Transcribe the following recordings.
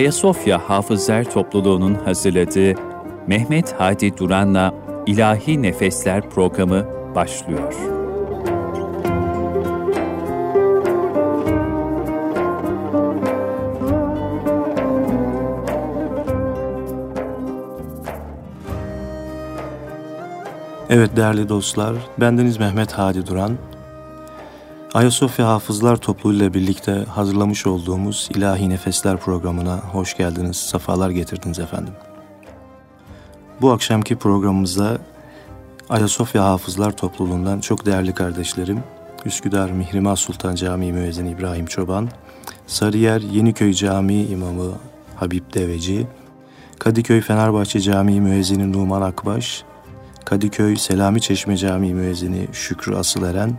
Ayasofya Hafızlar Topluluğu'nun hazırladığı Mehmet Hadi Duran'la İlahi Nefesler programı başlıyor. Evet değerli dostlar, bendeniz Mehmet Hadi Duran. Ayasofya Hafızlar Topluluğu ile birlikte hazırlamış olduğumuz İlahi Nefesler programına hoş geldiniz, sefalar getirdiniz efendim. Bu akşamki programımızda Ayasofya Hafızlar Topluluğundan çok değerli kardeşlerim, Üsküdar Mihrimah Sultan Camii Müezzini İbrahim Çoban, Sarıyer Yeniköy Camii İmamı Habib Deveci, Kadıköy Fenerbahçe Camii Müezzini Numan Akbaş, Kadıköy Selami Çeşme Camii Müezzini Şükrü Asıleren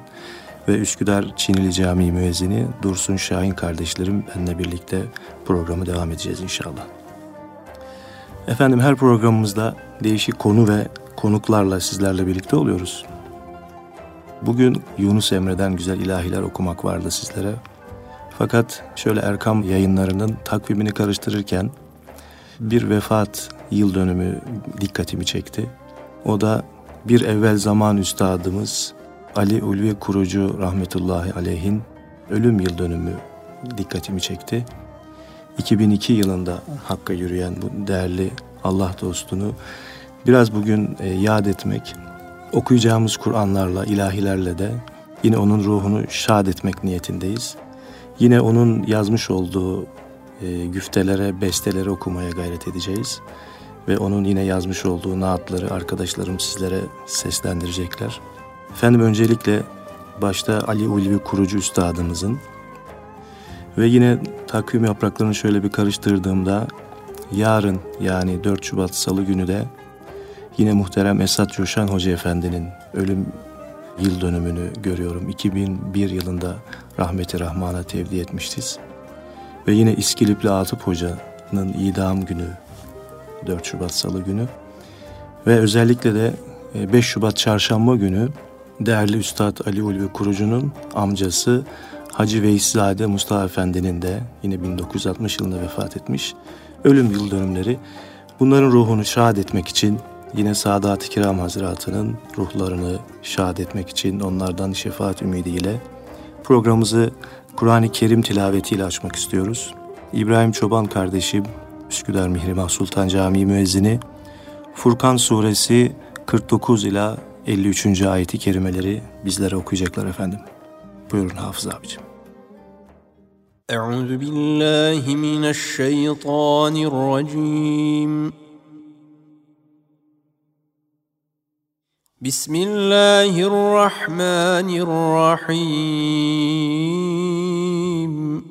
ve Üsküdar Çinili Camii Müezzini Dursun Şahin kardeşlerim benimle birlikte programı devam edeceğiz inşallah. Efendim her programımızda değişik konu ve konuklarla sizlerle birlikte oluyoruz. Bugün Yunus Emre'den güzel ilahiler okumak vardı sizlere. Fakat şöyle Erkam yayınlarının takvimini karıştırırken bir vefat yıl dönümü dikkatimi çekti. O da bir evvel zaman üstadımız Ali Ulvi Kurucu rahmetullahi aleyhin ölüm yıl dönümü dikkatimi çekti. 2002 yılında Hakk'a yürüyen bu değerli Allah dostunu biraz bugün e, yad etmek, okuyacağımız Kur'anlarla, ilahilerle de yine onun ruhunu şad etmek niyetindeyiz. Yine onun yazmış olduğu e, güftelere, bestelere okumaya gayret edeceğiz. Ve onun yine yazmış olduğu naatları arkadaşlarım sizlere seslendirecekler. Efendim öncelikle başta Ali Ulvi kurucu üstadımızın ve yine takvim yapraklarını şöyle bir karıştırdığımda yarın yani 4 Şubat Salı günü de yine muhterem Esat Coşan Hoca Efendi'nin ölüm yıl dönümünü görüyorum. 2001 yılında rahmeti rahmana tevdi etmiştiz. Ve yine İskilipli Atıp Hoca'nın idam günü 4 Şubat Salı günü. Ve özellikle de 5 e, Şubat Çarşamba günü değerli Üstad Ali Ulvi Kurucu'nun amcası Hacı Veyszade Mustafa Efendi'nin de yine 1960 yılında vefat etmiş ölüm yıl dönümleri. Bunların ruhunu şad etmek için yine Sadat-ı Kiram Hazretleri'nin ruhlarını şad etmek için onlardan şefaat ümidiyle programımızı Kur'an-ı Kerim tilavetiyle açmak istiyoruz. İbrahim Çoban kardeşim Üsküdar Mihrimah Sultan Camii müezzini Furkan suresi 49 ila 53. ayeti kerimeleri bizlere okuyacaklar efendim. Buyurun Hafız abicim. Euzu billahi mineşşeytanirracim. Bismillahirrahmanirrahim.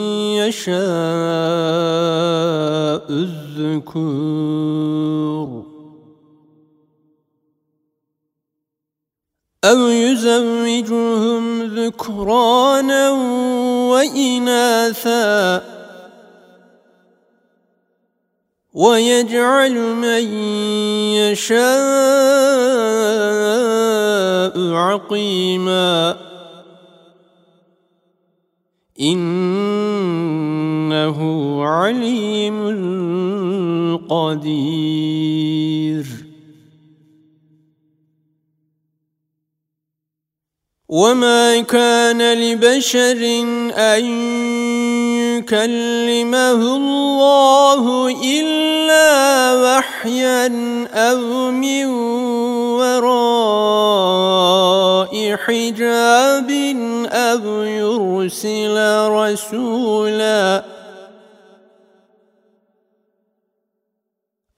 يشاء الذكور أو يزوجهم ذكرانا وإناثا ويجعل من يشاء عقيما إنه عليم قدير. وما كان لبشر أن يكلمه الله إلا وحيا أو من وراء حجاب أو يرسل رسولا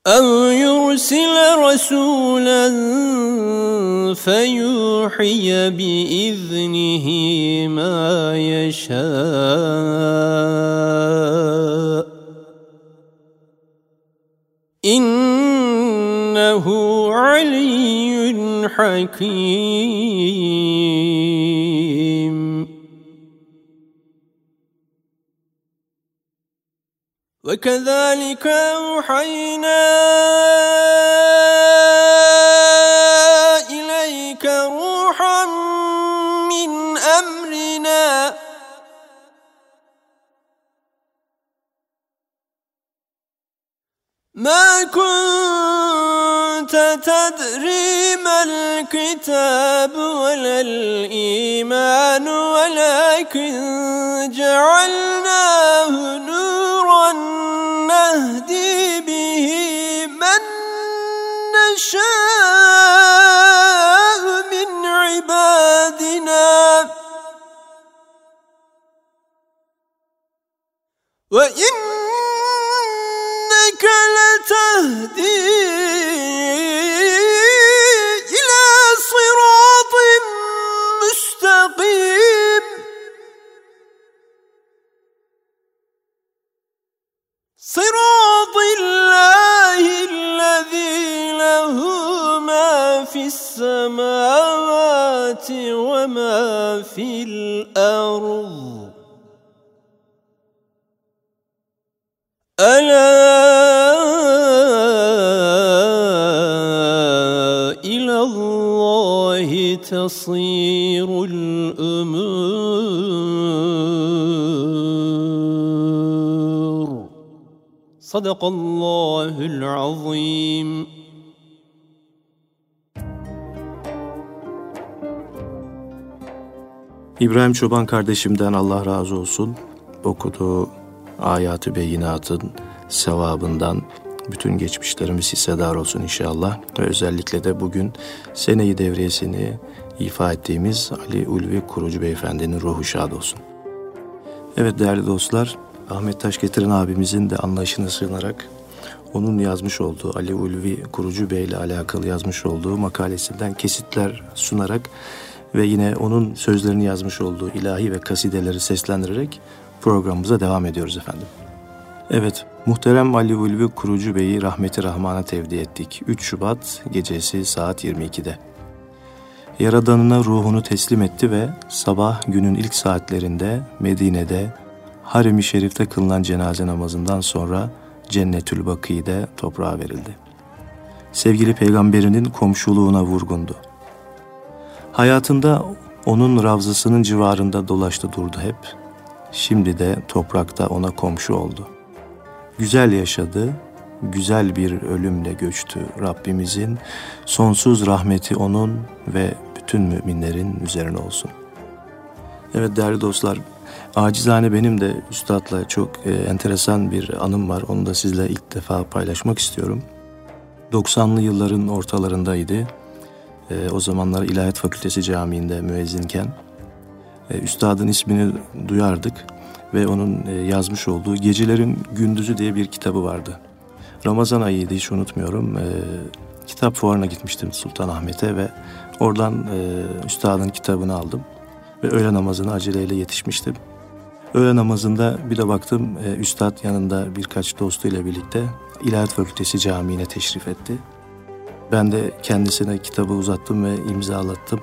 أو يرسل رسولا فيوحي بإذنه ما يشاء إنه علي حكيم وكذلك أوحينا إليك روحا من أمرنا. ما كنت تدري ما الكتاب ولا الإيمان ولكن جعلناه نورا نهدي به من نشاء من عبادنا. وإن تهدي السماوات وما في الأرض. ألا تصير الأمور. صدق الله العظيم. İbrahim Çoban kardeşimden Allah razı olsun. Okuduğu ayatı beyinatın sevabından bütün geçmişlerimiz hissedar olsun inşallah. Ve özellikle de bugün seneyi devriyesini ifa ettiğimiz Ali Ulvi Kurucu Beyefendinin ruhu şad olsun. Evet değerli dostlar, Ahmet Taş getiren abimizin de anlayışına sığınarak onun yazmış olduğu Ali Ulvi Kurucu Bey ile alakalı yazmış olduğu makalesinden kesitler sunarak ve yine onun sözlerini yazmış olduğu ilahi ve kasideleri seslendirerek programımıza devam ediyoruz efendim. Evet, muhterem Ali Ulvi Kurucu Bey'i rahmeti rahmana tevdi ettik. 3 Şubat gecesi saat 22'de. Yaradanına ruhunu teslim etti ve sabah günün ilk saatlerinde Medine'de Harim-i Şerif'te kılınan cenaze namazından sonra Cennetül Baki'de toprağa verildi. Sevgili peygamberinin komşuluğuna vurgundu. Hayatında onun ravzasının civarında dolaştı durdu hep. Şimdi de toprakta ona komşu oldu. Güzel yaşadı, güzel bir ölümle göçtü Rabbimizin. Sonsuz rahmeti onun ve bütün müminlerin üzerine olsun. Evet değerli dostlar, acizane benim de üstadla çok e, enteresan bir anım var. Onu da sizle ilk defa paylaşmak istiyorum. 90'lı yılların ortalarındaydı. E, o zamanlar İlahiyat Fakültesi Camii'nde müezzinken. E, üstadın ismini duyardık ve onun e, yazmış olduğu Gecelerin Gündüzü diye bir kitabı vardı. Ramazan ayıydı hiç unutmuyorum. E, kitap fuarına gitmiştim Sultanahmet'e ve oradan e, üstadın kitabını aldım. Ve öğle namazına aceleyle yetişmiştim. Öğle namazında bir de baktım e, üstad yanında birkaç dostuyla birlikte İlahiyat Fakültesi Camii'ne teşrif etti. Ben de kendisine kitabı uzattım ve imzalattım.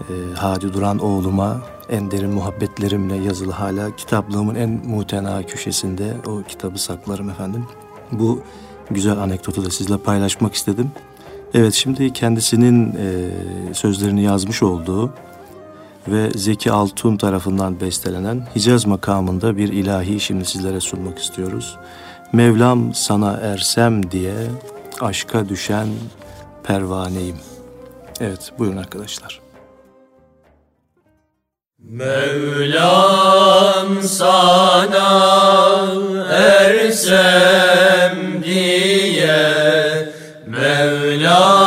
E, Hadi Duran oğluma en derin muhabbetlerimle yazılı hala kitaplığımın en muhtena köşesinde o kitabı saklarım efendim. Bu güzel anekdotu da sizle paylaşmak istedim. Evet şimdi kendisinin e, sözlerini yazmış olduğu ve Zeki Altun tarafından bestelenen Hicaz makamında bir ilahi şimdi sizlere sunmak istiyoruz. Mevlam sana ersem diye aşka düşen pervaneyim. Evet buyurun arkadaşlar. Mevlam sana ersem diye Mevlam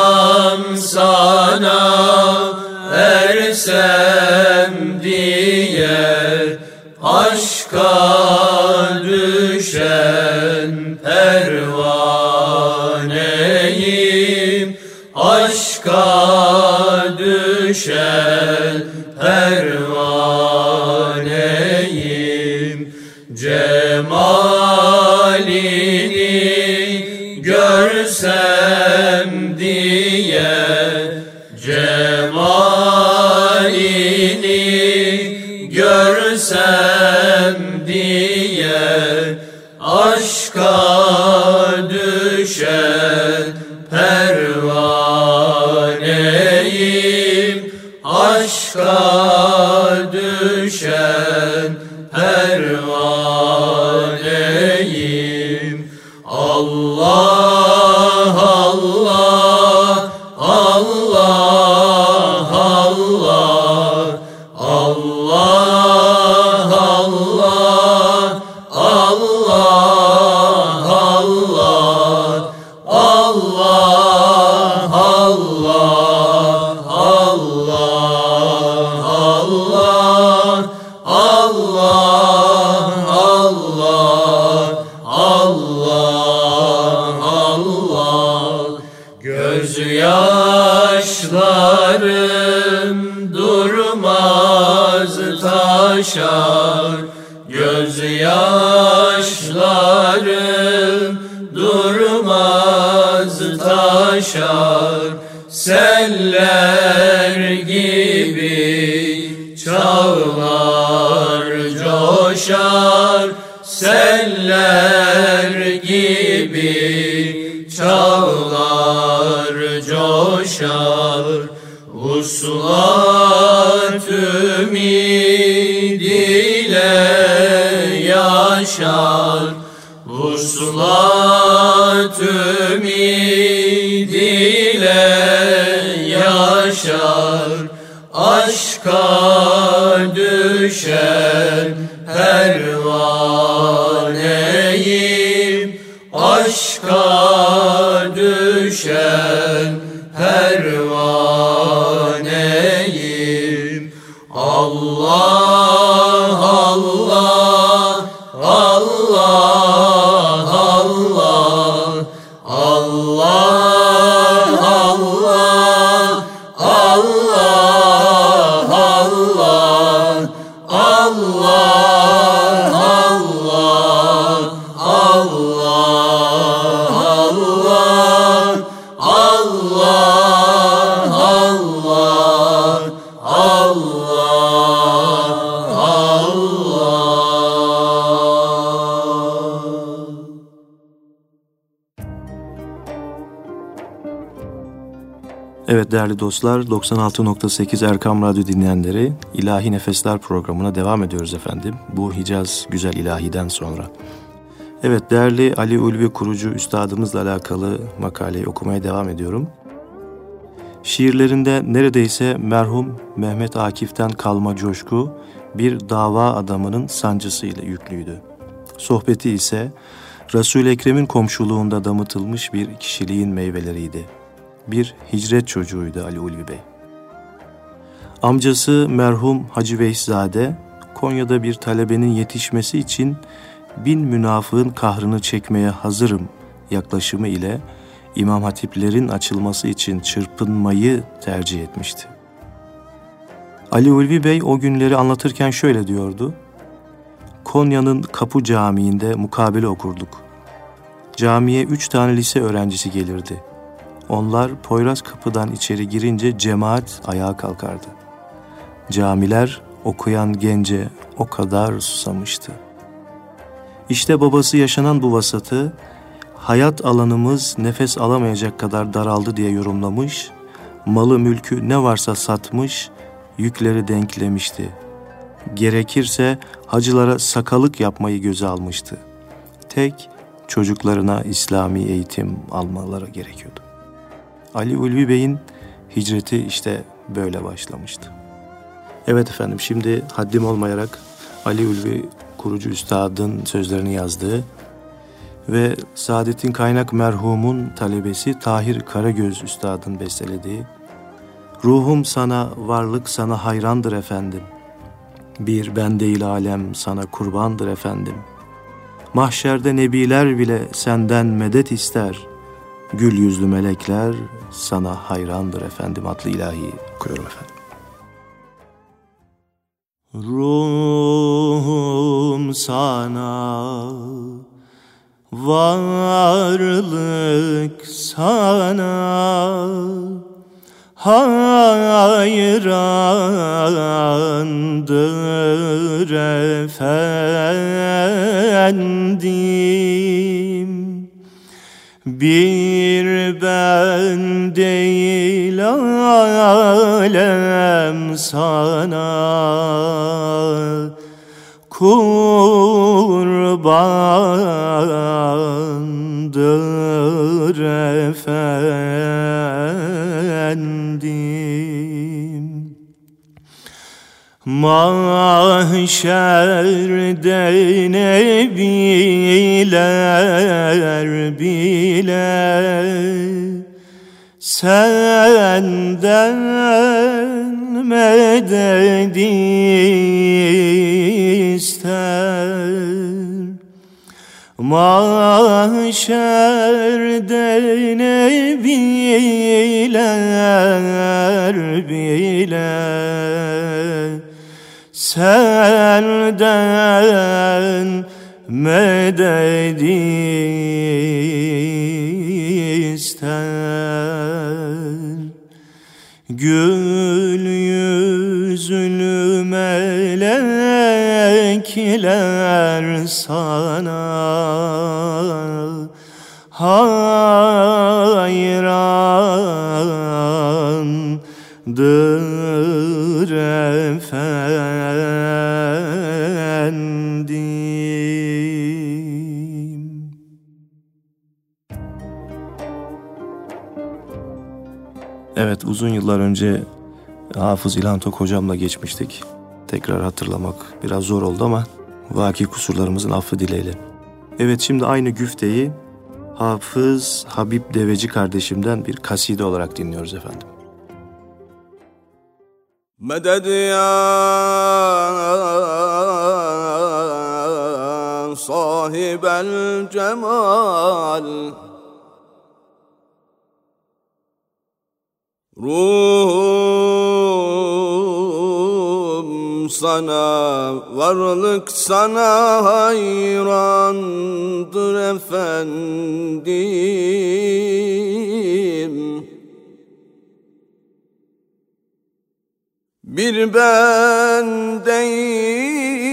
شاء hayat ümidiyle yaşar. Vuslat ümidiyle yaşar. Aşka düşer pervaneyim Aşka düşer değerli dostlar 96.8 Erkam Radyo dinleyenleri İlahi Nefesler programına devam ediyoruz efendim. Bu Hicaz Güzel İlahi'den sonra. Evet değerli Ali Ulvi kurucu üstadımızla alakalı makaleyi okumaya devam ediyorum. Şiirlerinde neredeyse merhum Mehmet Akif'ten kalma coşku bir dava adamının sancısıyla yüklüydü. Sohbeti ise Resul-i Ekrem'in komşuluğunda damıtılmış bir kişiliğin meyveleriydi bir hicret çocuğuydu Ali Ulvi Bey. Amcası merhum Hacı Veyszade, Konya'da bir talebenin yetişmesi için bin münafığın kahrını çekmeye hazırım yaklaşımı ile İmam Hatiplerin açılması için çırpınmayı tercih etmişti. Ali Ulvi Bey o günleri anlatırken şöyle diyordu. Konya'nın Kapı Camii'nde mukabele okurduk. Camiye üç tane lise öğrencisi gelirdi. Onlar Poyraz kapıdan içeri girince cemaat ayağa kalkardı. Camiler okuyan gence o kadar susamıştı. İşte babası yaşanan bu vasatı hayat alanımız nefes alamayacak kadar daraldı diye yorumlamış, malı mülkü ne varsa satmış, yükleri denklemişti. Gerekirse hacılara sakalık yapmayı göze almıştı. Tek çocuklarına İslami eğitim almaları gerekiyordu. Ali Ulvi Bey'in hicreti işte böyle başlamıştı. Evet efendim şimdi haddim olmayarak Ali Ulvi kurucu üstadın sözlerini yazdığı ve Saadettin Kaynak merhumun talebesi Tahir Karagöz üstadın bestelediği Ruhum sana, varlık sana hayrandır efendim. Bir ben değil alem sana kurbandır efendim. Mahşerde nebiler bile senden medet ister. Gül yüzlü melekler sana hayrandır efendim adlı ilahi okuyorum efendim. Ruhum sana Varlık sana hayrandır efendim Bir ben değil alem sana. Kurbandır efendim Mahşerde ne biler bile Senden medet ister. Mahşerde ne biler bile Senden medet ister Gül yüzlü melekler sana hayrandır Evet uzun yıllar önce Hafız İlhan Tok hocamla geçmiştik. Tekrar hatırlamak biraz zor oldu ama vaki kusurlarımızın affı dileyelim. Evet şimdi aynı güfteyi Hafız Habib Deveci kardeşimden bir kaside olarak dinliyoruz efendim. Meded ya صاحب الجمال Ruhum sana, varlık sana hayrandır efendim. Bir ben değil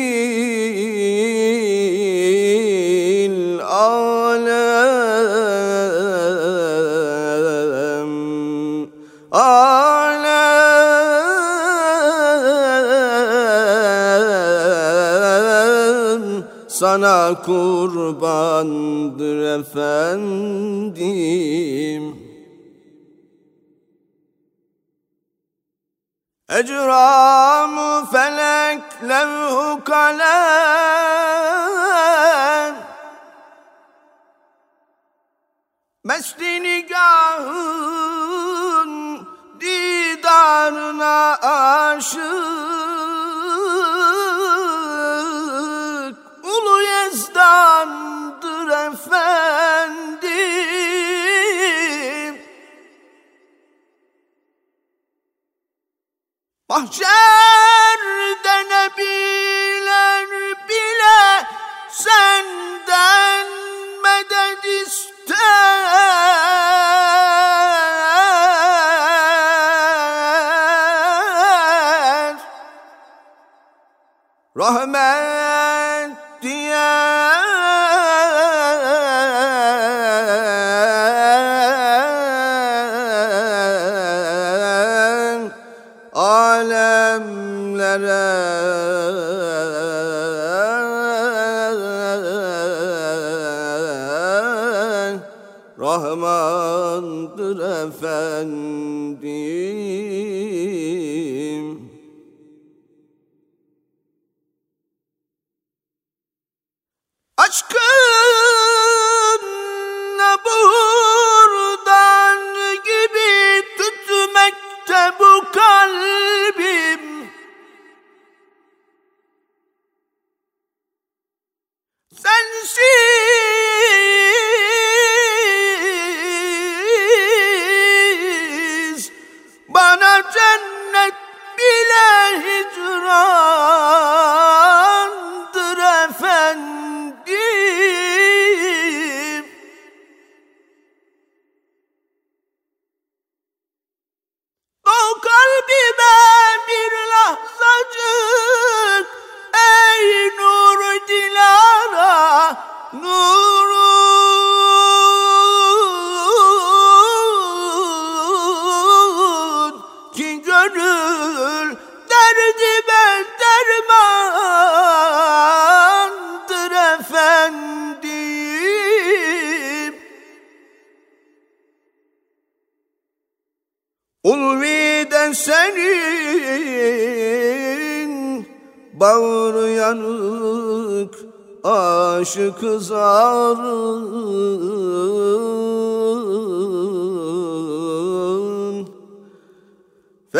kurbandır efendim. Ecram felek levhu kalem Mesli nigahın didarına aşık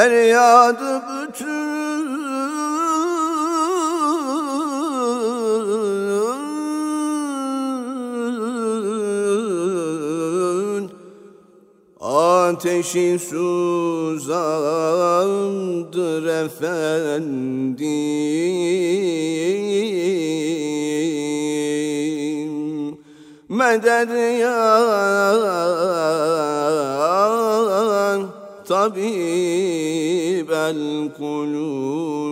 Feryadı bütün ateşi suzandır efendim. Medet ya tabib kulub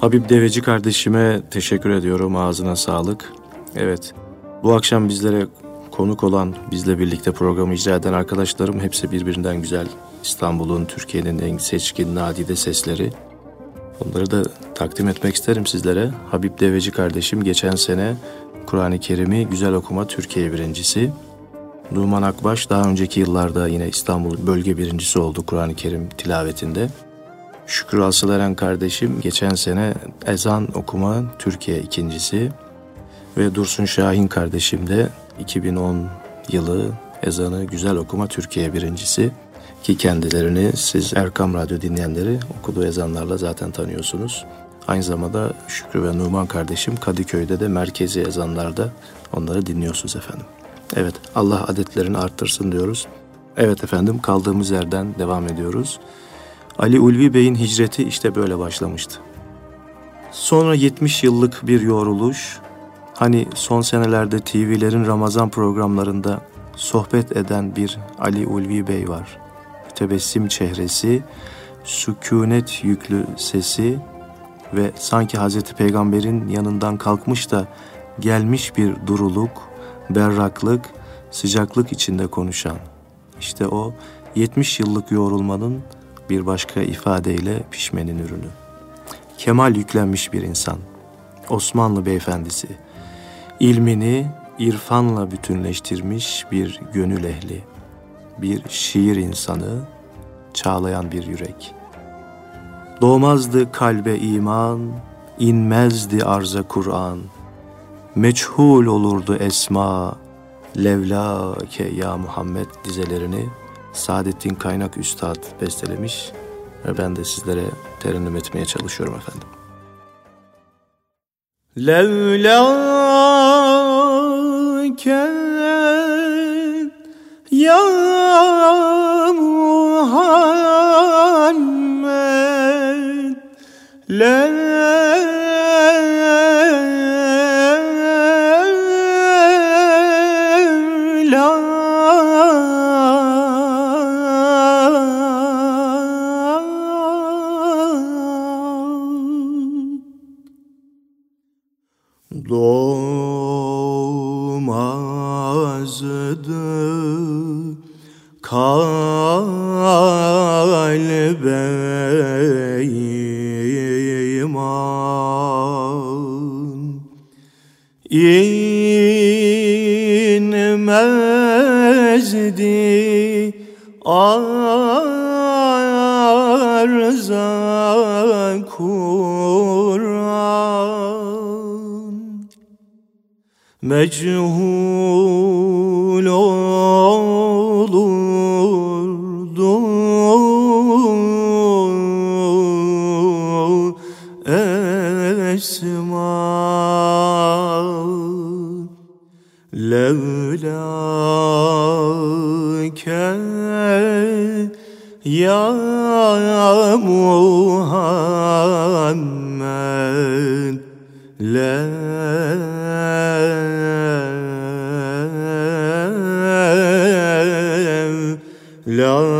Habib Deveci kardeşime teşekkür ediyorum. Ağzına sağlık. Evet, bu akşam bizlere konuk olan, bizle birlikte programı icra eden arkadaşlarım hepsi birbirinden güzel. İstanbul'un, Türkiye'nin en seçkin nadide sesleri. Onları da takdim etmek isterim sizlere. Habib Deveci kardeşim geçen sene Kur'an-ı Kerim'i güzel okuma Türkiye birincisi. Numan Akbaş daha önceki yıllarda yine İstanbul bölge birincisi oldu Kur'an-ı Kerim tilavetinde. Şükrü Asıleren kardeşim geçen sene ezan okuma Türkiye ikincisi ve Dursun Şahin kardeşim de 2010 yılı ezanı güzel okuma Türkiye birincisi ki kendilerini siz Erkam Radyo dinleyenleri okuduğu ezanlarla zaten tanıyorsunuz. Aynı zamanda Şükrü ve Numan kardeşim Kadıköy'de de merkezi ezanlarda onları dinliyorsunuz efendim. Evet Allah adetlerini arttırsın diyoruz. Evet efendim kaldığımız yerden devam ediyoruz. Ali Ulvi Bey'in hicreti işte böyle başlamıştı. Sonra 70 yıllık bir yoruluş, hani son senelerde TV'lerin Ramazan programlarında sohbet eden bir Ali Ulvi Bey var. Tebessim çehresi, sükunet yüklü sesi ve sanki Hazreti Peygamber'in yanından kalkmış da gelmiş bir duruluk, berraklık, sıcaklık içinde konuşan. İşte o 70 yıllık yorulmanın bir başka ifadeyle pişmenin ürünü. Kemal yüklenmiş bir insan. Osmanlı beyefendisi. İlmini irfanla bütünleştirmiş bir gönül ehli. Bir şiir insanı, çağlayan bir yürek. Doğmazdı kalbe iman, inmezdi arza Kur'an. Meçhul olurdu esma, levlake ya Muhammed dizelerini Saadettin Kaynak Üstad bestelemiş ve ben de sizlere terennüm etmeye çalışıyorum efendim. Levlâke ya Doğmazdı La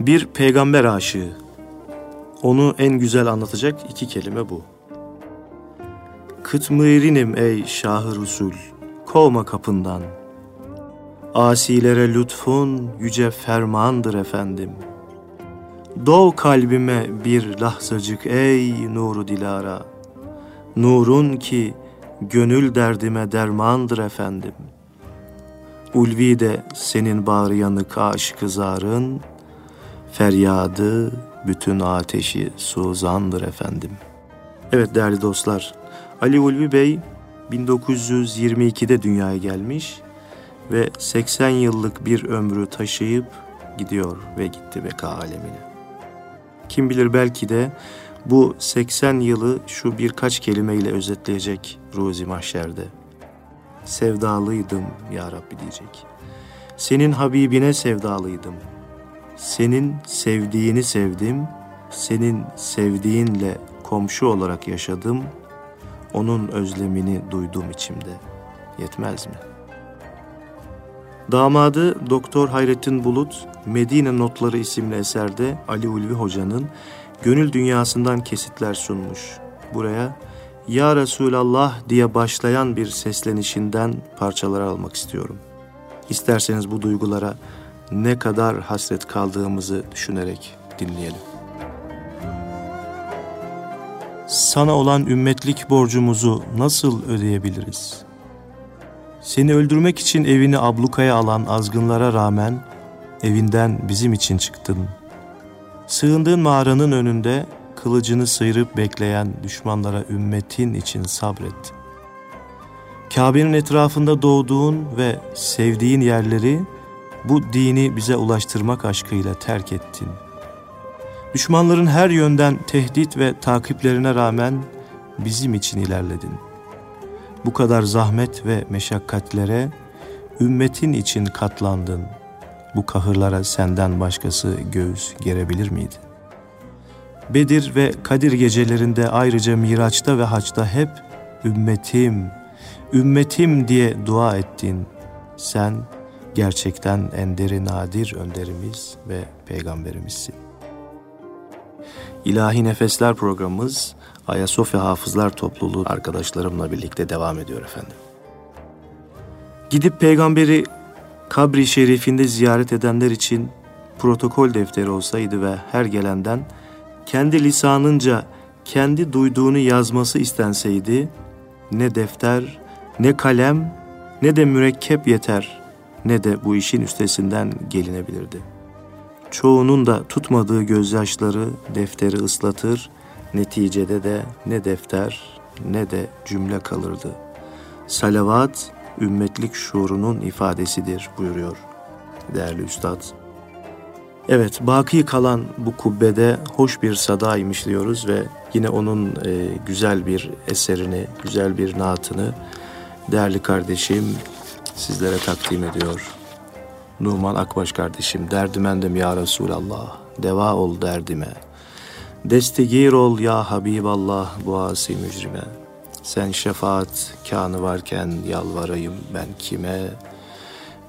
Bir peygamber aşığı. Onu en güzel anlatacak iki kelime bu. Kıtmirinim ey Şahı Resul, kovma kapından. Asilere lütfun yüce fermandır efendim. Doğ kalbime bir lahzacık ey nuru dilara. Nurun ki gönül derdime dermandır efendim. Ulvi de senin bağrı yanık aşkı zarın, feryadı bütün ateşi suzandır efendim. Evet değerli dostlar, Ali Ulvi Bey 1922'de dünyaya gelmiş ve 80 yıllık bir ömrü taşıyıp gidiyor ve gitti beka alemine. Kim bilir belki de bu 80 yılı şu birkaç kelimeyle özetleyecek Ruzi Mahşer'de. Sevdalıydım ya Rabbi diyecek. Senin Habibine sevdalıydım. Senin sevdiğini sevdim. Senin sevdiğinle komşu olarak yaşadım. Onun özlemini duydum içimde. Yetmez mi? Damadı Doktor Hayrettin Bulut, Medine Notları isimli eserde Ali Ulvi Hoca'nın gönül dünyasından kesitler sunmuş. Buraya Ya Resulallah diye başlayan bir seslenişinden parçalar almak istiyorum. İsterseniz bu duygulara ne kadar hasret kaldığımızı düşünerek dinleyelim. Sana olan ümmetlik borcumuzu nasıl ödeyebiliriz? Seni öldürmek için evini ablukaya alan azgınlara rağmen evinden bizim için çıktın. Sığındığın mağaranın önünde kılıcını sıyırıp bekleyen düşmanlara ümmetin için sabret. Kabe'nin etrafında doğduğun ve sevdiğin yerleri bu dini bize ulaştırmak aşkıyla terk ettin. Düşmanların her yönden tehdit ve takiplerine rağmen bizim için ilerledin. Bu kadar zahmet ve meşakkatlere ümmetin için katlandın. Bu kahırlara senden başkası göğüs gerebilir miydi? Bedir ve Kadir gecelerinde ayrıca Miraç'ta ve Haç'ta hep ümmetim, ümmetim diye dua ettin. Sen gerçekten enderi nadir önderimiz ve peygamberimizsin. İlahi Nefesler programımız Ayasofya Hafızlar Topluluğu arkadaşlarımla birlikte devam ediyor efendim. Gidip peygamberi kabri şerifinde ziyaret edenler için protokol defteri olsaydı ve her gelenden kendi lisanınca kendi duyduğunu yazması istenseydi ne defter, ne kalem, ne de mürekkep yeter, ne de bu işin üstesinden gelinebilirdi. Çoğunun da tutmadığı gözyaşları defteri ıslatır, neticede de ne defter ne de cümle kalırdı. Salavat, ümmetlik şuurunun ifadesidir buyuruyor değerli üstad. Evet, baki kalan bu kubbede hoş bir sadaymış diyoruz ve yine onun e, güzel bir eserini, güzel bir naatını değerli kardeşim sizlere takdim ediyor. Numan Akbaş kardeşim, derdimendim ya Resulallah, deva ol derdime. Destegir ol ya Habiballah bu asi mücrime. Sen şefaat kanı varken yalvarayım ben kime?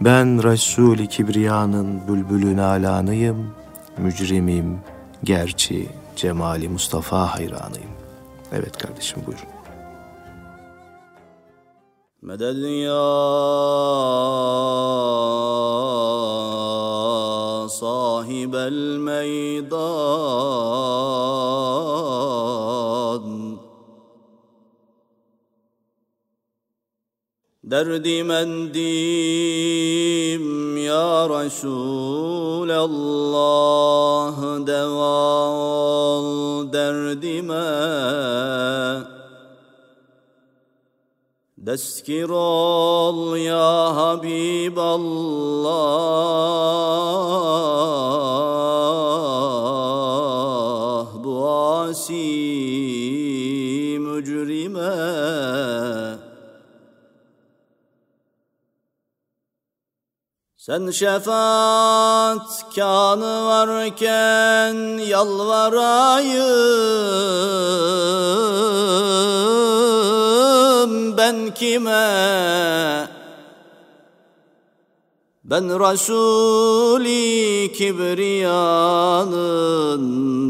Ben Resul-i Kibriya'nın bülbülün alanıyım, mücrimim, gerçi cemali Mustafa hayranıyım. Evet kardeşim buyurun. Meded ya sahibel meydan Derdimendim ya Resulallah Deva ol derdime Deskir ol ya Habiballah Bu asi mücrime. Sen şefaat kanı varken yalvarayım ben kime? Ben Resul-i Kibriya'nın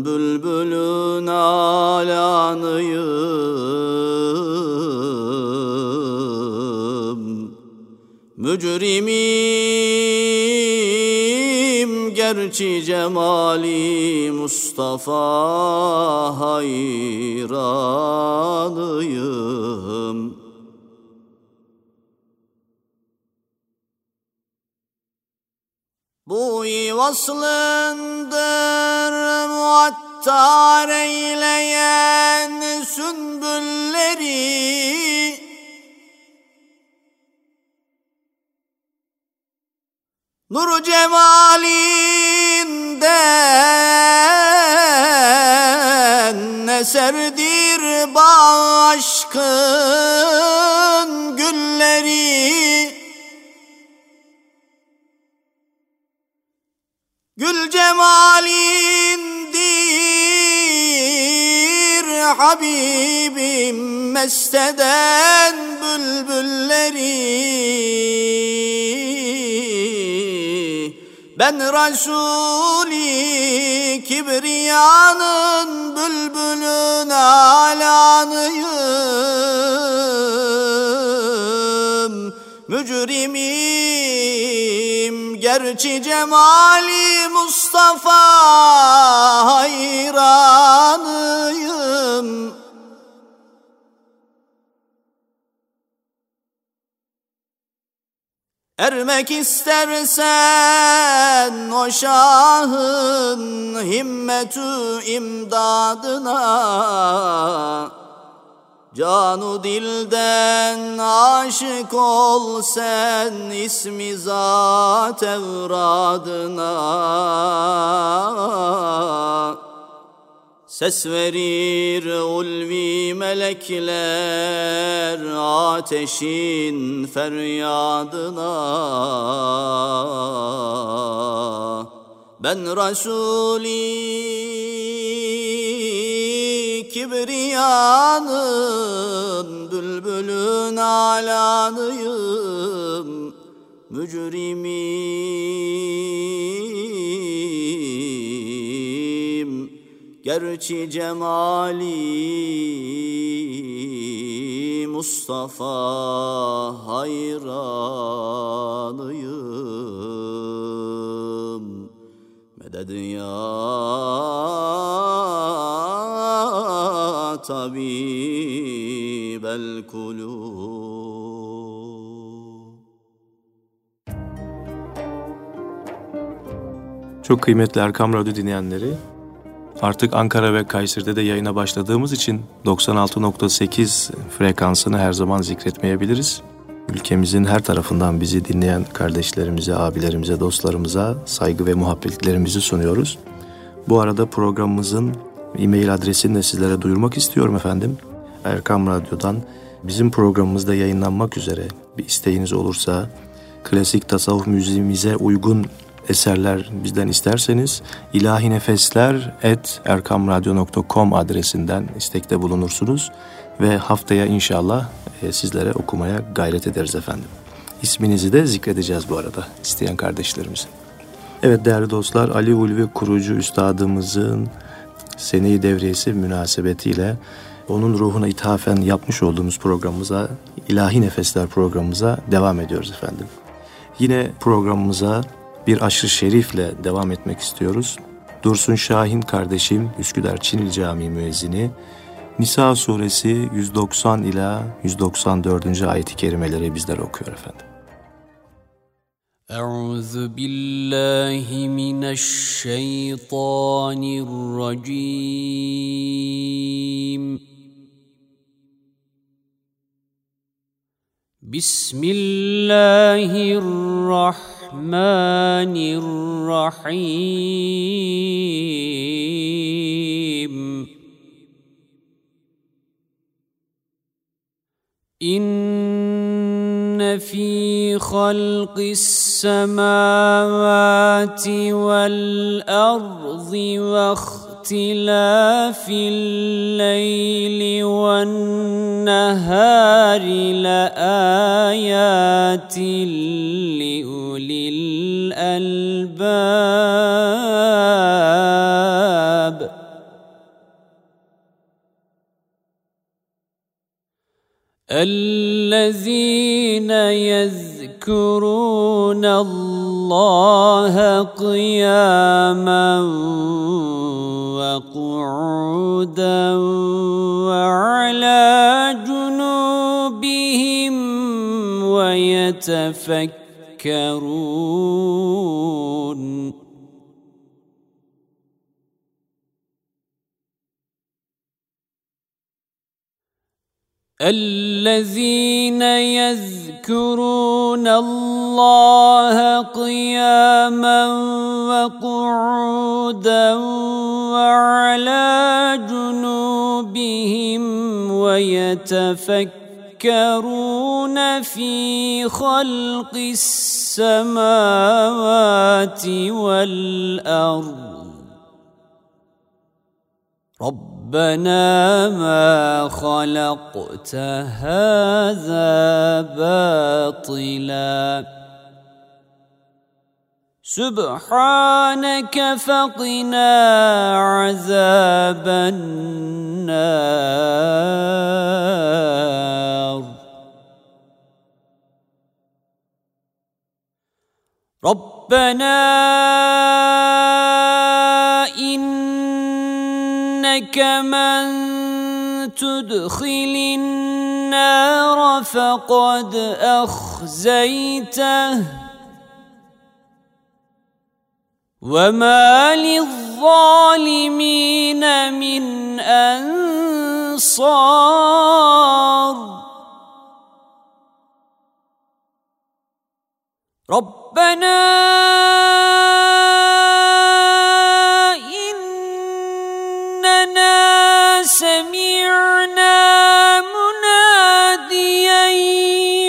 bülbülün alanıyım. mücrimim gerçi cemali Mustafa hayranıyım Bu vaslındır muattar eyleyen sünbülleri Nur cemalinden eserdir aşkın gülleri Gül cemalindir Habibim mesteden bülbülleri. Ben Resulü Kibriyanın bülbülün alanıyım gerçi cemali Mustafa hayranıyım. Ermek istersen o şahın himmetü imdadına Canu dilden aşık ol sen ismi zat evradına. Ses verir ulvi melekler ateşin feryadına. Ben Resulü kibriyanın bülbülün alanıyım mücrimim gerçi cemali Mustafa hayranıyım ya tabibel kulub Çok kıymetli Erkam Radyo dinleyenleri, artık Ankara ve Kayseri'de de yayına başladığımız için 96.8 frekansını her zaman zikretmeyebiliriz. Ülkemizin her tarafından bizi dinleyen kardeşlerimize, abilerimize, dostlarımıza saygı ve muhabbetlerimizi sunuyoruz. Bu arada programımızın e-mail adresini de sizlere duyurmak istiyorum efendim. Erkam Radyo'dan bizim programımızda yayınlanmak üzere bir isteğiniz olursa klasik tasavvuf müziğimize uygun eserler bizden isterseniz ilahinefesler@erkamradyo.com adresinden istekte bulunursunuz ve haftaya inşallah e, sizlere okumaya gayret ederiz efendim. İsminizi de zikredeceğiz bu arada isteyen kardeşlerimizin. Evet değerli dostlar Ali Ulvi kurucu üstadımızın seneyi devriyesi münasebetiyle onun ruhuna ithafen yapmış olduğumuz programımıza, İlahi Nefesler programımıza devam ediyoruz efendim. Yine programımıza bir aşırı şerifle devam etmek istiyoruz. Dursun Şahin kardeşim Üsküdar Çinil Camii müezzini Nisa suresi 190 ila 194. ayet-i kerimeleri bizlere okuyor efendim. أعوذ بالله من الشيطان الرجيم بسم الله الرحمن الرحيم إن في خلق السماوات والأرض واختلاف الليل والنهار لآيات لأولي الألباب. الذين يذكرون الله قياما وقعودا وعلى جنوبهم ويتفكرون. الذين يذكرون الله قياما وقعودا وعلى جنوبهم ويتفكرون في خلق السماوات والأرض ربنا ما خلقت هذا باطلا. سبحانك فقنا عذاب النار. ربنا إنك من تدخل النار فقد أخزيته. وما للظالمين من أنصار. ربنا سمعنا مناديا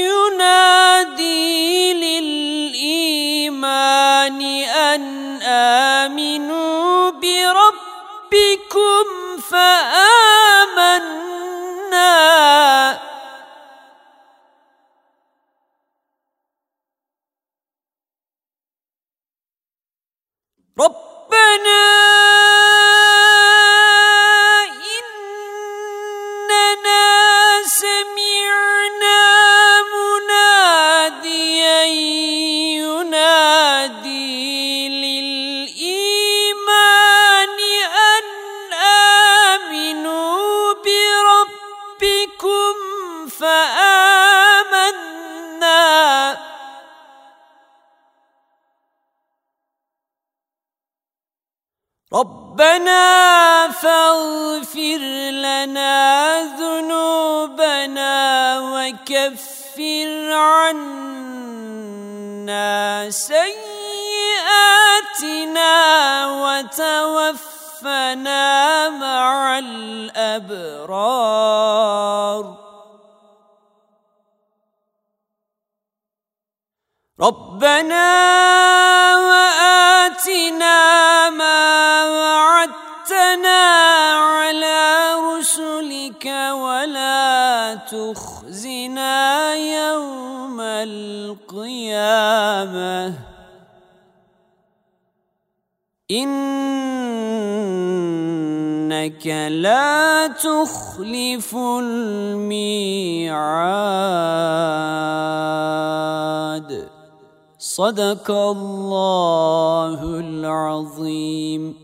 ينادي للإيمان أن آمنوا بربكم فآمنا. ربنا ربنا فاغفر لنا ذنوبنا وكفر عنا سيئاتنا وتوفنا مع الأبرار. ربنا ولا تخزنا يوم القيامة. إنك لا تخلف الميعاد. صدق الله العظيم.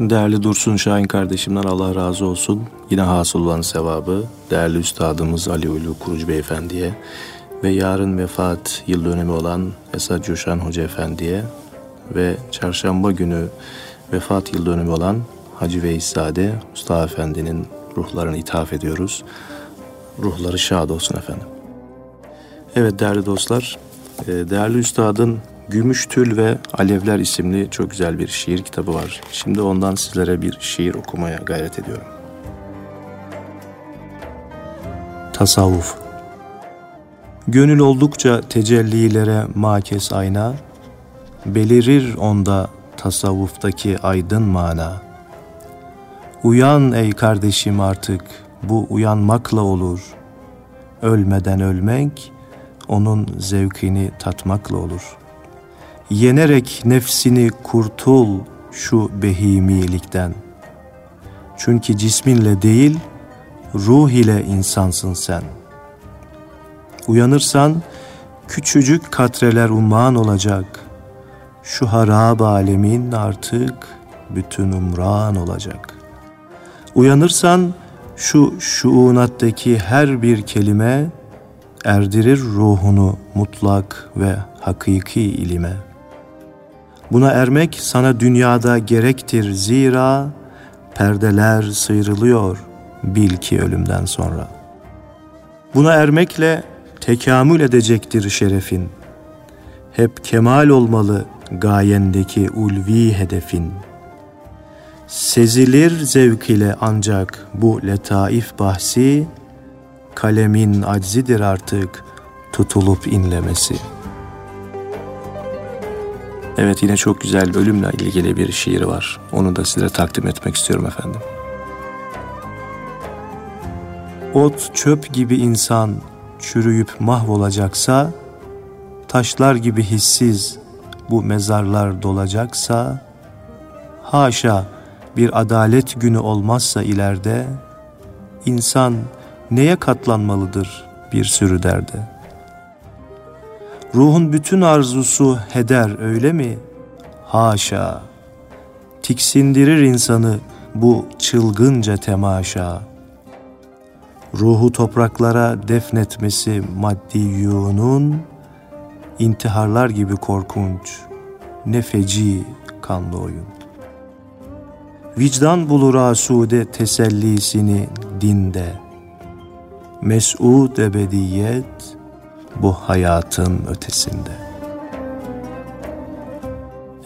Değerli Dursun Şahin kardeşimden Allah razı olsun. Yine hasıl olan sevabı değerli üstadımız Ali Ulu Kurucu Beyefendi'ye ve yarın vefat yıl dönemi olan Esad Coşan Hoca Efendi'ye ve çarşamba günü vefat yıl dönümü olan Hacı Veysade Mustafa Efendi'nin ruhlarını ithaf ediyoruz. Ruhları şad olsun efendim. Evet değerli dostlar, e, değerli üstadın Gümüş Tül ve Alevler isimli çok güzel bir şiir kitabı var. Şimdi ondan sizlere bir şiir okumaya gayret ediyorum. Tasavvuf Gönül oldukça tecellilere makes ayna, Belirir onda tasavvuftaki aydın mana. Uyan ey kardeşim artık, bu uyanmakla olur. Ölmeden ölmek, onun zevkini tatmakla olur. Yenerek nefsini kurtul şu behimilikten. Çünkü cisminle değil, ruh ile insansın sen. Uyanırsan, küçücük katreler umman olacak. Şu harab alemin artık bütün umran olacak. Uyanırsan, şu şuunattaki her bir kelime erdirir ruhunu mutlak ve hakiki ilime. Buna ermek sana dünyada gerektir zira perdeler sıyrılıyor bil ki ölümden sonra. Buna ermekle tekamül edecektir şerefin. Hep kemal olmalı gayendeki ulvi hedefin. Sezilir zevk ile ancak bu letaif bahsi, kalemin aczidir artık tutulup inlemesi. Evet yine çok güzel bölümle ilgili bir şiir var. Onu da size takdim etmek istiyorum efendim. Ot çöp gibi insan çürüyüp mahvolacaksa, taşlar gibi hissiz bu mezarlar dolacaksa, haşa bir adalet günü olmazsa ileride, insan neye katlanmalıdır bir sürü derde? Ruhun bütün arzusu heder öyle mi? Haşa! Tiksindirir insanı bu çılgınca temaşa. Ruhu topraklara defnetmesi maddi yuğunun, intiharlar gibi korkunç, ne feci kanlı oyun. Vicdan bulur asude tesellisini dinde. Mes'ud ebediyet bu hayatın ötesinde.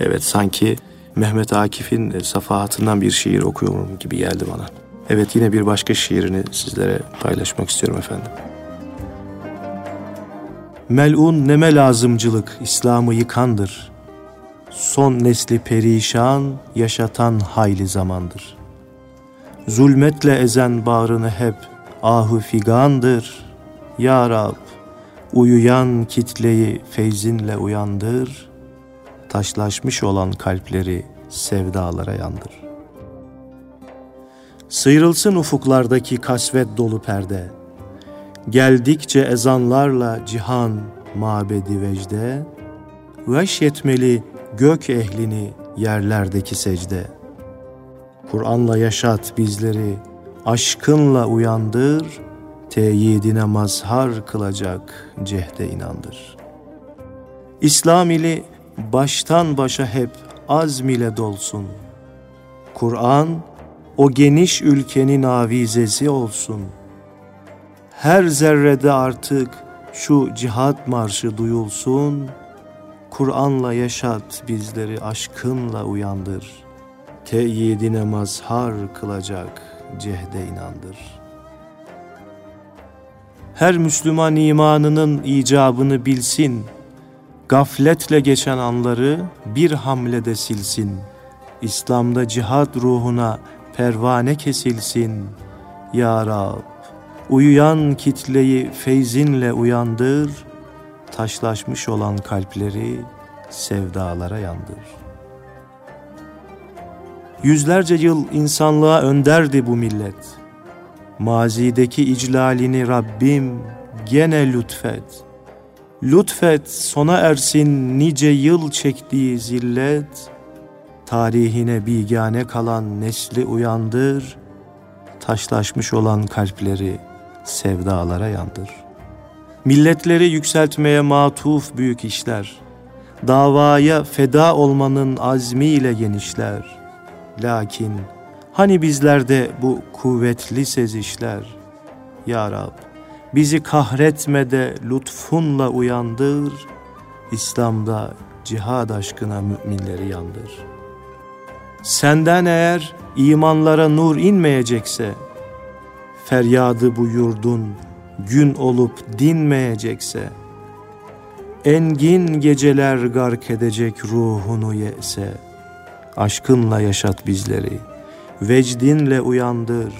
Evet sanki Mehmet Akif'in safahatından bir şiir okuyorum gibi geldi bana. Evet yine bir başka şiirini sizlere paylaşmak istiyorum efendim. Melun neme lazımcılık İslam'ı yıkandır. Son nesli perişan yaşatan hayli zamandır. Zulmetle ezen bağrını hep ahu figandır. Ya Rab uyuyan kitleyi feyzinle uyandır. Taşlaşmış olan kalpleri sevdalara yandır. Sıyrılsın ufuklardaki kasvet dolu perde. Geldikçe ezanlarla cihan mabedi vecde, Veş yetmeli gök ehlini yerlerdeki secde. Kur'an'la yaşat bizleri, aşkınla uyandır, teyidine mazhar kılacak cehde inandır. İslam ili baştan başa hep azm ile dolsun. Kur'an o geniş ülkenin avizesi olsun. Her zerrede artık şu cihat marşı duyulsun. Kur'an'la yaşat bizleri aşkınla uyandır. Teyidine mazhar kılacak cehde inandır. Her Müslüman imanının icabını bilsin. Gafletle geçen anları bir hamlede silsin. İslam'da cihat ruhuna pervane kesilsin. Ya Rab, uyuyan kitleyi feyzinle uyandır, taşlaşmış olan kalpleri sevdalara yandır. Yüzlerce yıl insanlığa önderdi bu millet. Mazideki iclalini Rabbim gene lütfet. Lütfet sona ersin nice yıl çektiği zillet, tarihine bigane kalan nesli uyandır, taşlaşmış olan kalpleri sevdalara yandır. Milletleri yükseltmeye matuf büyük işler, davaya feda olmanın azmiyle genişler. Lakin hani bizlerde bu kuvvetli sezişler? Ya Rab, bizi kahretme de lütfunla uyandır, İslam'da cihad aşkına müminleri yandır.'' Senden eğer imanlara nur inmeyecekse, feryadı bu yurdun gün olup dinmeyecekse, engin geceler gark edecek ruhunu yese, aşkınla yaşat bizleri, vecdinle uyandır,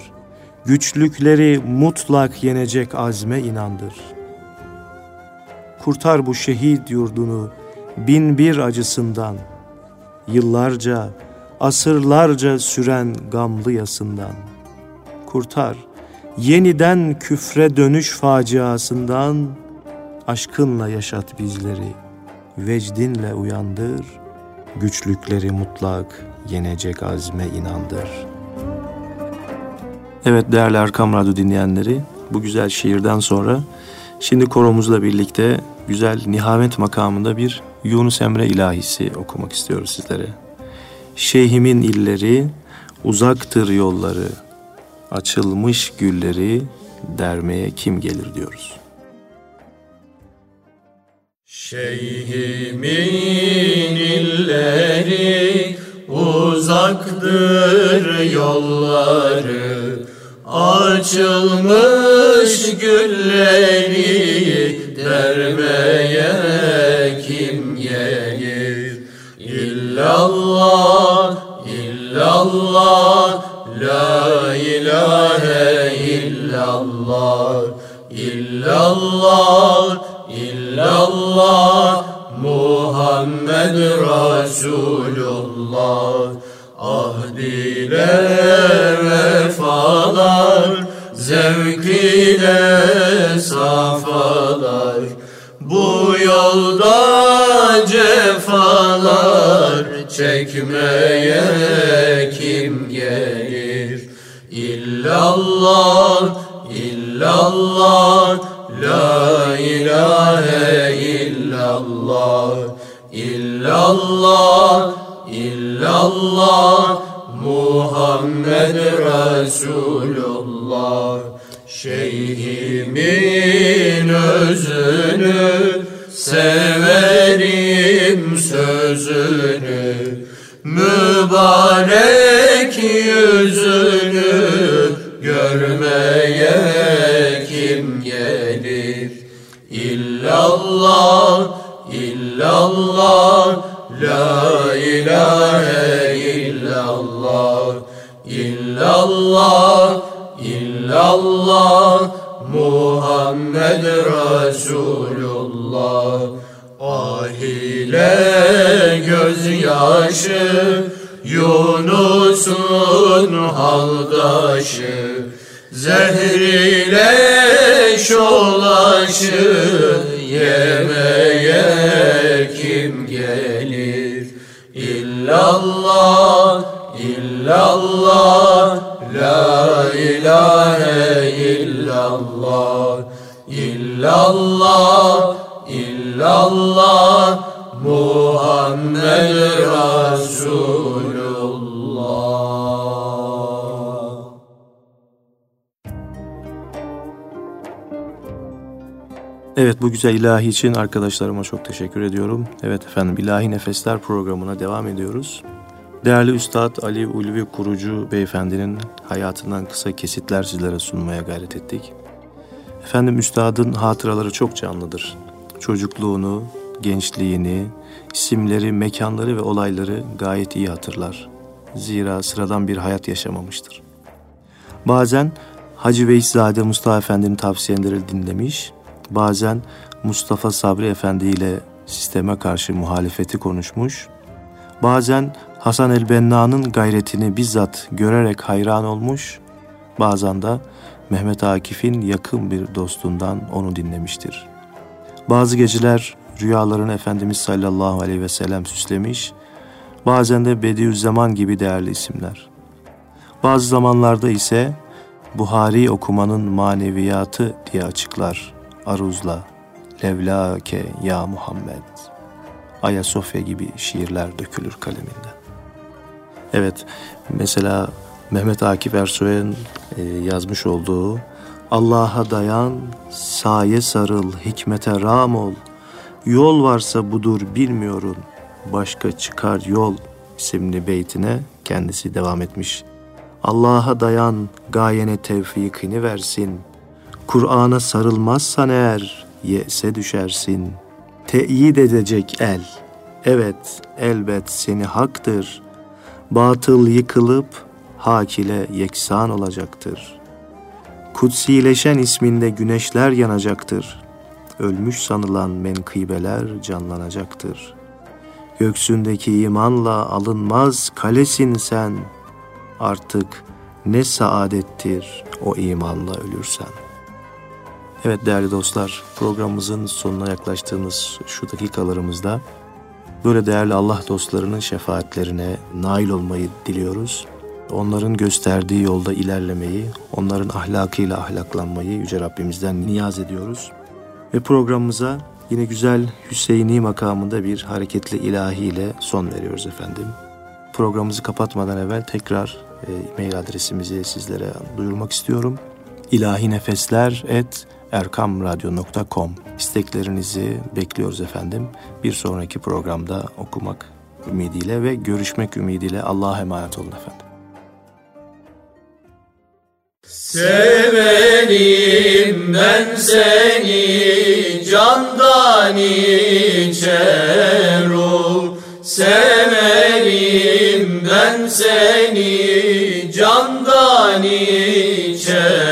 güçlükleri mutlak yenecek azme inandır. Kurtar bu şehit yurdunu bin bir acısından, yıllarca, asırlarca süren gamlı yasından. Kurtar, yeniden küfre dönüş faciasından, aşkınla yaşat bizleri, vecdinle uyandır, güçlükleri mutlak yenecek azme inandır. Evet değerli Erkam Radyo dinleyenleri, bu güzel şiirden sonra şimdi koromuzla birlikte güzel nihamet makamında bir Yunus Emre ilahisi okumak istiyoruz sizlere. Şeyhimin illeri, uzaktır yolları, açılmış gülleri dermeye kim gelir diyoruz. Şeyhimin illeri uzaktır yolları Açılmış gülleri dermeye kim gelir? İllallah, illallah, la ilahe illallah. İllallah, illallah Muhammed Resulullah. Ahd ile vefalar Zevk safalar Bu yolda cefalar Çekmeye kim gelir? İllallah, illallah La ilahe illallah. İllallah illallah Muhammed Resulullah. Şeyhimin özünü severim sözünü. Mübarek yüzünü görmeye kim gelir? İllallah, illallah La ilahe İllallah illallah Muhammed Resulullah. Ah ile gözyaşı Yunus'un haldaşı Zehriyle şolaşı Yemeye kim gelir? İllallah, illallah La ilahe illallah İllallah, illallah Muhammed Resulullah Evet bu güzel ilahi için arkadaşlarıma çok teşekkür ediyorum. Evet efendim ilahi nefesler programına devam ediyoruz. Değerli Üstad Ali Ulvi Kurucu Beyefendinin hayatından kısa kesitler sizlere sunmaya gayret ettik. Efendim Üstad'ın hatıraları çok canlıdır. Çocukluğunu, gençliğini, isimleri, mekanları ve olayları gayet iyi hatırlar. Zira sıradan bir hayat yaşamamıştır. Bazen Hacı Veyszade Mustafa Efendi'nin tavsiyeleri dinlemiş, bazen Mustafa Sabri Efendi ile sisteme karşı muhalefeti konuşmuş, bazen Hasan el-Benna'nın gayretini bizzat görerek hayran olmuş, bazen de Mehmet Akif'in yakın bir dostundan onu dinlemiştir. Bazı geceler rüyalarını Efendimiz sallallahu aleyhi ve sellem süslemiş, bazen de Bediüzzaman gibi değerli isimler. Bazı zamanlarda ise Buhari okumanın maneviyatı diye açıklar Aruz'la Levlake ya Muhammed Ayasofya gibi şiirler dökülür kaleminden. Evet mesela Mehmet Akif Ersoy'un e, yazmış olduğu Allah'a dayan, saye sarıl, hikmete ram ol. Yol varsa budur bilmiyorum, başka çıkar yol isimli beytine kendisi devam etmiş. Allah'a dayan, gayene tevfikini versin. Kur'an'a sarılmazsan eğer yese düşersin. Teyit edecek el. Evet, elbet seni haktır. Batıl yıkılıp hak ile yeksan olacaktır. Kutsileşen isminde güneşler yanacaktır. Ölmüş sanılan menkıbeler canlanacaktır. Göksündeki imanla alınmaz kalesin sen. Artık ne saadettir o imanla ölürsen. Evet değerli dostlar, programımızın sonuna yaklaştığımız şu dakikalarımızda böyle değerli Allah dostlarının şefaatlerine nail olmayı diliyoruz. Onların gösterdiği yolda ilerlemeyi, onların ahlakıyla ahlaklanmayı Yüce Rabbimizden niyaz ediyoruz. Ve programımıza yine güzel Hüseyini makamında bir hareketli ilahi ile son veriyoruz efendim. Programımızı kapatmadan evvel tekrar e, mail adresimizi sizlere duyurmak istiyorum. İlahinefesler et erkamradyo.com isteklerinizi bekliyoruz efendim. Bir sonraki programda okumak ümidiyle ve görüşmek ümidiyle Allah'a emanet olun efendim. Severim ben seni candan içer ol Severim ben seni candan içer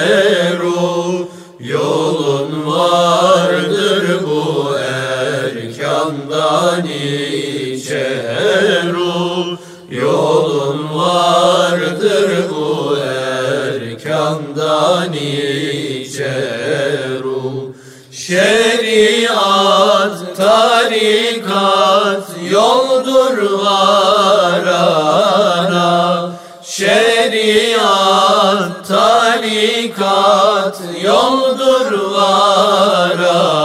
Şeriat, tarikat yoldur varana. Şeriat, tarikat yoldur varana.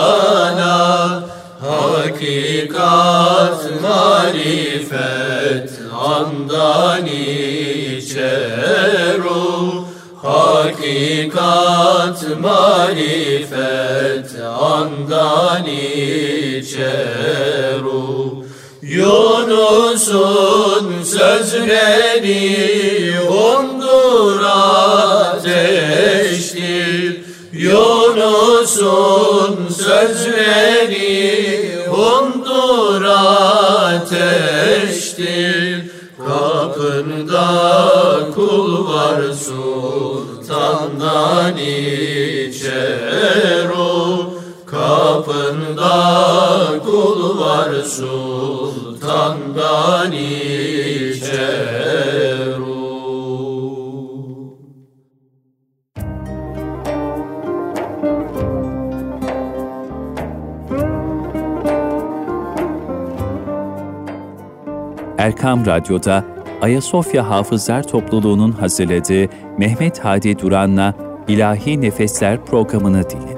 Hakikat, marifet andan içer o Hakikat, marifet andan içer o Yunus'un sözleri ondur ateştir Yunus'un sözleri ondur ateştir Kapında kul var sultandan içer Erkam Radyo'da Ayasofya Hafızlar Topluluğu'nun hazırladığı Mehmet Hadi Duran'la İlahi Nefesler programını dinlediniz.